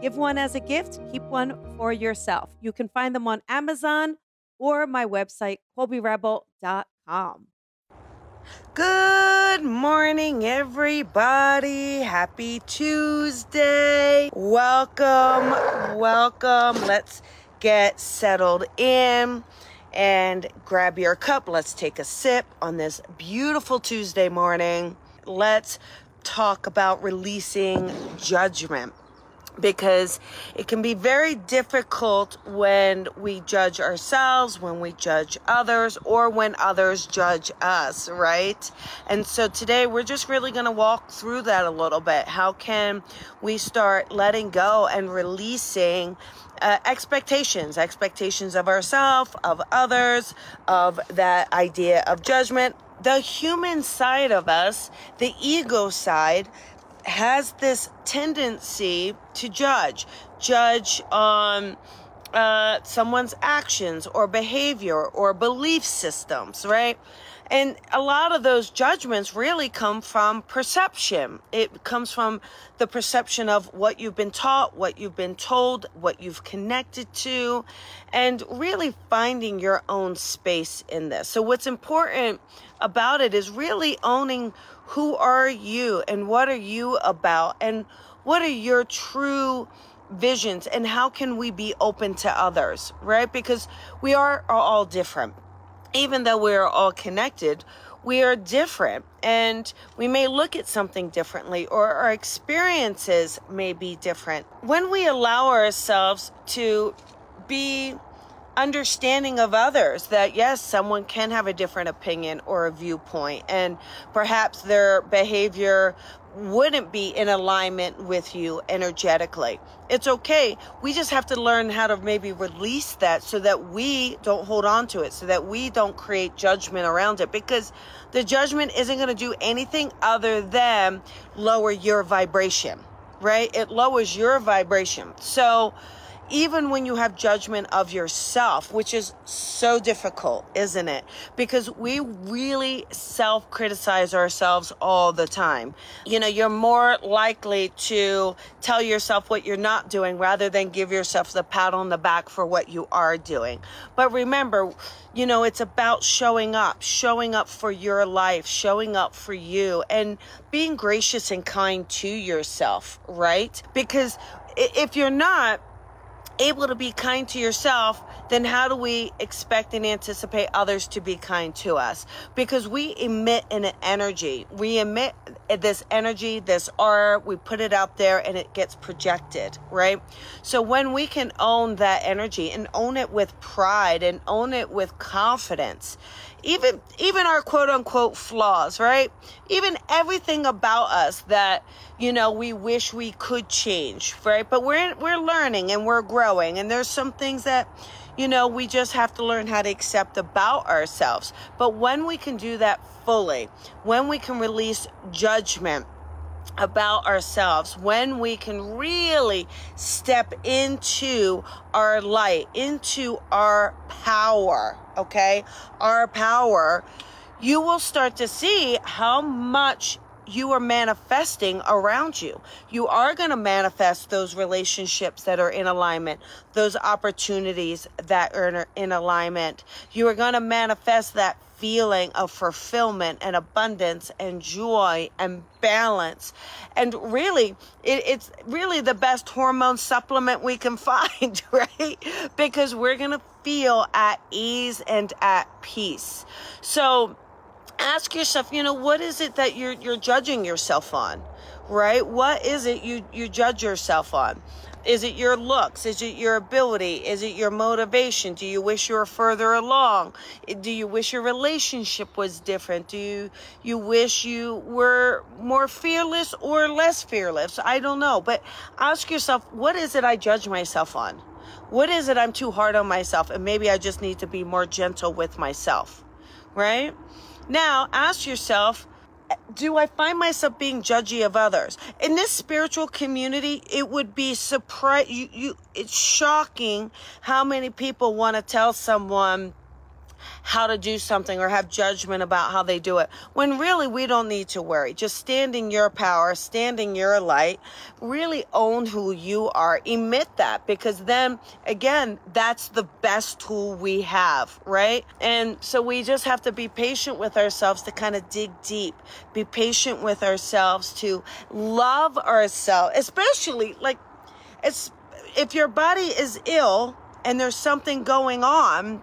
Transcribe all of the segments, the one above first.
Give one as a gift, keep one for yourself. You can find them on Amazon or my website, colbyrebel.com. Good morning, everybody. Happy Tuesday. Welcome, welcome. Let's get settled in and grab your cup. Let's take a sip on this beautiful Tuesday morning. Let's talk about releasing judgment because it can be very difficult when we judge ourselves, when we judge others, or when others judge us, right? And so today we're just really going to walk through that a little bit. How can we start letting go and releasing? Uh, expectations, expectations of ourselves, of others, of that idea of judgment. The human side of us, the ego side, has this tendency to judge, judge on uh, someone's actions or behavior or belief systems, right? And a lot of those judgments really come from perception. It comes from the perception of what you've been taught, what you've been told, what you've connected to, and really finding your own space in this. So, what's important about it is really owning who are you and what are you about and what are your true visions and how can we be open to others, right? Because we are, are all different. Even though we're all connected, we are different and we may look at something differently or our experiences may be different. When we allow ourselves to be understanding of others that yes, someone can have a different opinion or a viewpoint, and perhaps their behavior wouldn't be in alignment with you energetically. It's okay. We just have to learn how to maybe release that so that we don't hold on to it, so that we don't create judgment around it because the judgment isn't going to do anything other than lower your vibration, right? It lowers your vibration. So, even when you have judgment of yourself, which is so difficult, isn't it? Because we really self criticize ourselves all the time. You know, you're more likely to tell yourself what you're not doing rather than give yourself the pat on the back for what you are doing. But remember, you know, it's about showing up, showing up for your life, showing up for you, and being gracious and kind to yourself, right? Because if you're not, able to be kind to yourself, then how do we expect and anticipate others to be kind to us? Because we emit an energy. We emit this energy, this aura, we put it out there and it gets projected, right? So when we can own that energy and own it with pride and own it with confidence, even even our quote unquote flaws, right? Even everything about us that you know we wish we could change, right? But we're we're learning and we're growing, and there's some things that you know we just have to learn how to accept about ourselves. But when we can do that fully, when we can release judgment about ourselves when we can really step into our light, into our power, okay? Our power, you will start to see how much you are manifesting around you. You are going to manifest those relationships that are in alignment, those opportunities that are in alignment. You are going to manifest that feeling of fulfillment and abundance and joy and balance. And really, it, it's really the best hormone supplement we can find, right? Because we're going to feel at ease and at peace. So, ask yourself, you know, what is it that you're you're judging yourself on? Right? What is it you you judge yourself on? Is it your looks? Is it your ability? Is it your motivation? Do you wish you were further along? Do you wish your relationship was different? Do you you wish you were more fearless or less fearless? I don't know, but ask yourself, what is it I judge myself on? What is it I'm too hard on myself? And maybe I just need to be more gentle with myself, right? Now, ask yourself, do I find myself being judgy of others? In this spiritual community, it would be surprise you, you it's shocking how many people want to tell someone how to do something or have judgment about how they do it. When really we don't need to worry. Just standing your power, standing your light, really own who you are. Emit that because then again, that's the best tool we have, right? And so we just have to be patient with ourselves to kind of dig deep. Be patient with ourselves to love ourselves, especially like it's if your body is ill and there's something going on,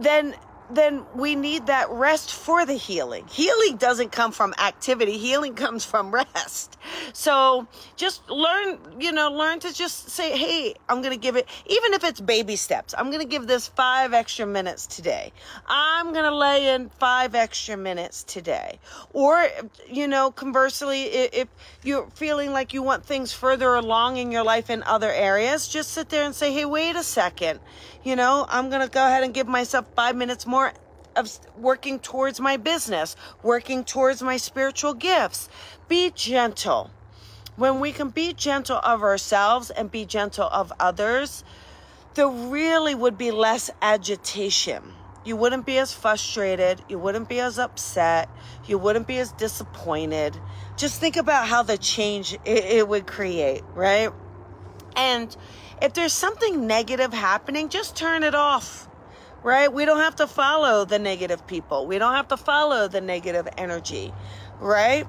then then we need that rest for the healing. Healing doesn't come from activity. Healing comes from rest. So just learn, you know, learn to just say, Hey, I'm going to give it, even if it's baby steps, I'm going to give this five extra minutes today. I'm going to lay in five extra minutes today. Or, you know, conversely, if you're feeling like you want things further along in your life in other areas, just sit there and say, Hey, wait a second. You know, I'm going to go ahead and give myself five minutes more of working towards my business, working towards my spiritual gifts. Be gentle. When we can be gentle of ourselves and be gentle of others, there really would be less agitation. You wouldn't be as frustrated. You wouldn't be as upset. You wouldn't be as disappointed. Just think about how the change it, it would create, right? And if there's something negative happening, just turn it off, right? We don't have to follow the negative people. We don't have to follow the negative energy, right?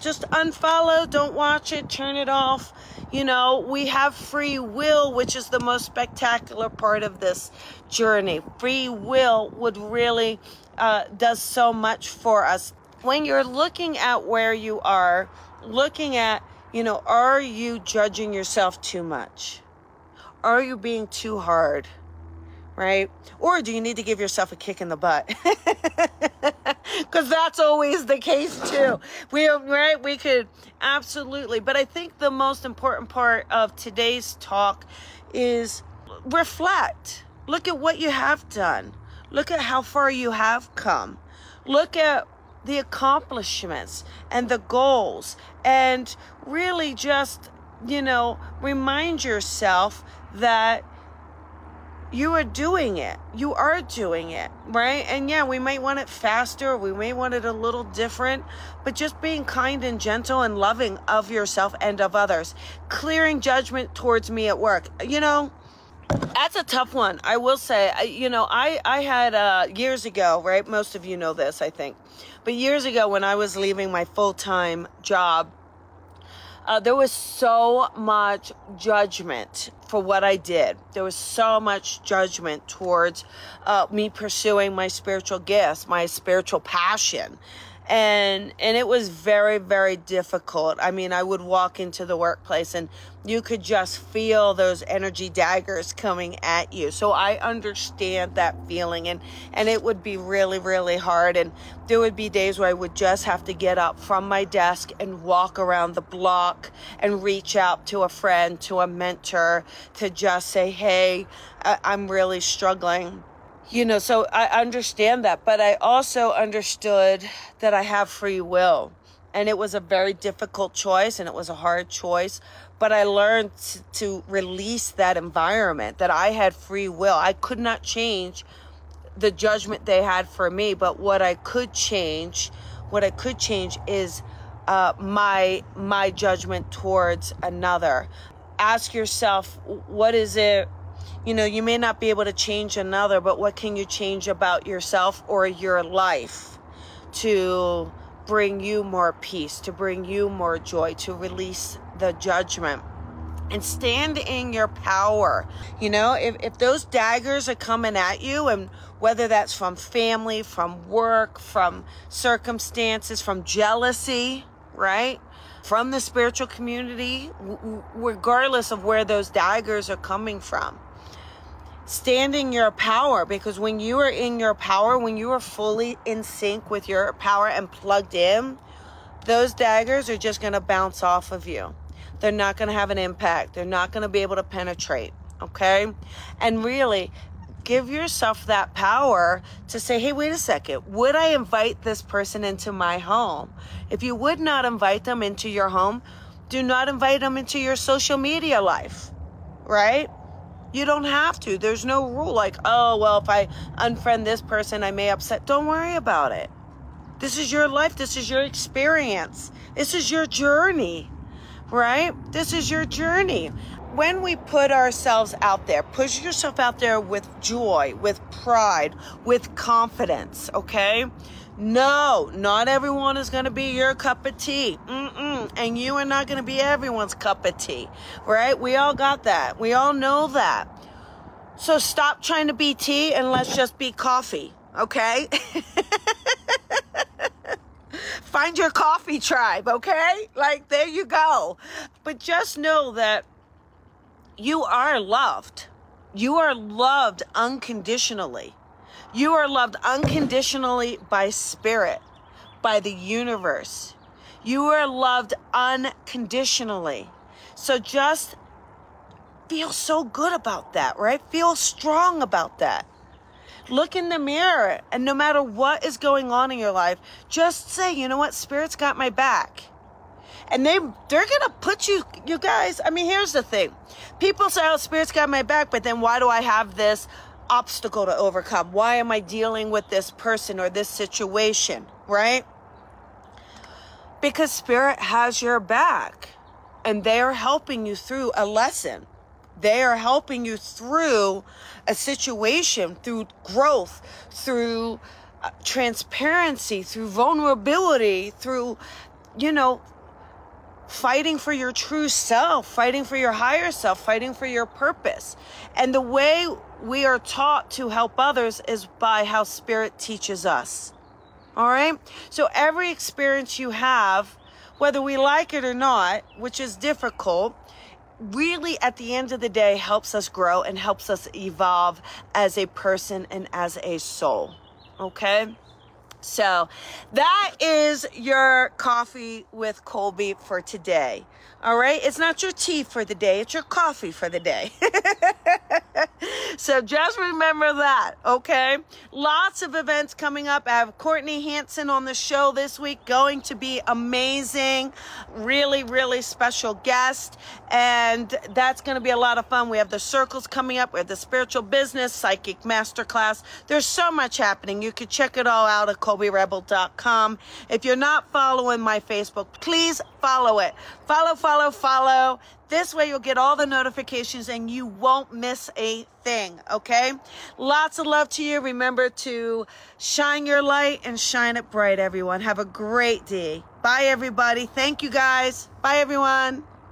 Just unfollow, don't watch it, turn it off. You know, we have free will, which is the most spectacular part of this journey. Free will would really uh, does so much for us. When you're looking at where you are, looking at, you know, are you judging yourself too much? Are you being too hard? Right? Or do you need to give yourself a kick in the butt? Because that's always the case too. We right? We could absolutely. But I think the most important part of today's talk is reflect. Look at what you have done. Look at how far you have come. Look at the accomplishments and the goals and really just, you know, remind yourself that you are doing it. You are doing it, right? And yeah, we might want it faster, we may want it a little different, but just being kind and gentle and loving of yourself and of others. Clearing judgment towards me at work. You know, that's a tough one. I will say, you know, I I had uh years ago, right? Most of you know this, I think. But years ago when I was leaving my full-time job, uh, there was so much judgment for what I did. There was so much judgment towards uh, me pursuing my spiritual gifts, my spiritual passion and and it was very very difficult. I mean i would walk into the workplace and you could just feel those energy daggers coming at you. So i understand that feeling and and it would be really really hard. And there would be days where i would just have to get up from my desk and walk around the block and reach out to a friend to a mentor to just say hey i'm really struggling you know, so I understand that, but I also understood that I have free will. And it was a very difficult choice and it was a hard choice, but I learned to release that environment that I had free will. I could not change the judgment they had for me, but what I could change, what I could change is uh, my my judgment towards another. Ask yourself, what is it you know, you may not be able to change another, but what can you change about yourself or your life to bring you more peace, to bring you more joy, to release the judgment? and stand in your power. You know, if, if those daggers are coming at you, and whether that's from family, from work, from circumstances, from jealousy, right? From the spiritual community, regardless of where those daggers are coming from standing your power because when you are in your power, when you are fully in sync with your power and plugged in, those daggers are just going to bounce off of you. They're not going to have an impact. They're not going to be able to penetrate. Okay. And really, give yourself that power to say, hey, wait a second, would I invite this person into my home? If you would not invite them into your home, do not invite them into your social media life, right? You don't have to. There's no rule like, oh, well, if I unfriend this person, I may upset. Don't worry about it. This is your life. This is your experience. This is your journey, right? This is your journey when we put ourselves out there, push yourself out there with joy, with pride, with confidence, okay? No, not everyone is going to be your cup of tea. Mm-mm. And you are not going to be everyone's cup of tea, right? We all got that. We all know that. So stop trying to be tea and let's just be coffee, okay? Find your coffee tribe, okay? Like, there you go. But just know that you are loved. You are loved unconditionally. You are loved unconditionally by spirit, by the universe. You are loved unconditionally. So just feel so good about that, right? Feel strong about that. Look in the mirror and no matter what is going on in your life, just say, you know what? Spirit's got my back and they they're gonna put you you guys i mean here's the thing people say oh spirit's got my back but then why do i have this obstacle to overcome. Why am i dealing with this person or this situation right? Because spirit has your back and they are helping you through a lesson. They are helping you through a situation through growth through uh, transparency through vulnerability through you know fighting for your true self, fighting for your higher self, fighting for your purpose. And the way we are taught to help others is by how spirit teaches us. All right? So every experience you have, whether we like it or not, which is difficult, really at the end of the day helps us grow and helps us evolve as a person and as a soul. Okay? So that is your coffee with Colby for today. All right. It's not your tea for the day. It's your coffee for the day. so just remember that. Okay. Lots of events coming up. I have Courtney Hanson on the show this week. Going to be amazing. Really, really special guest. And that's going to be a lot of fun. We have the circles coming up. We have the spiritual business, psychic masterclass. There's so much happening. You could check it all out at ColbyRebel.com. If you're not following my Facebook, please follow it. Follow, follow, follow. This way you'll get all the notifications and you won't miss a thing, okay? Lots of love to you. Remember to shine your light and shine it bright, everyone. Have a great day. Bye, everybody. Thank you, guys. Bye, everyone.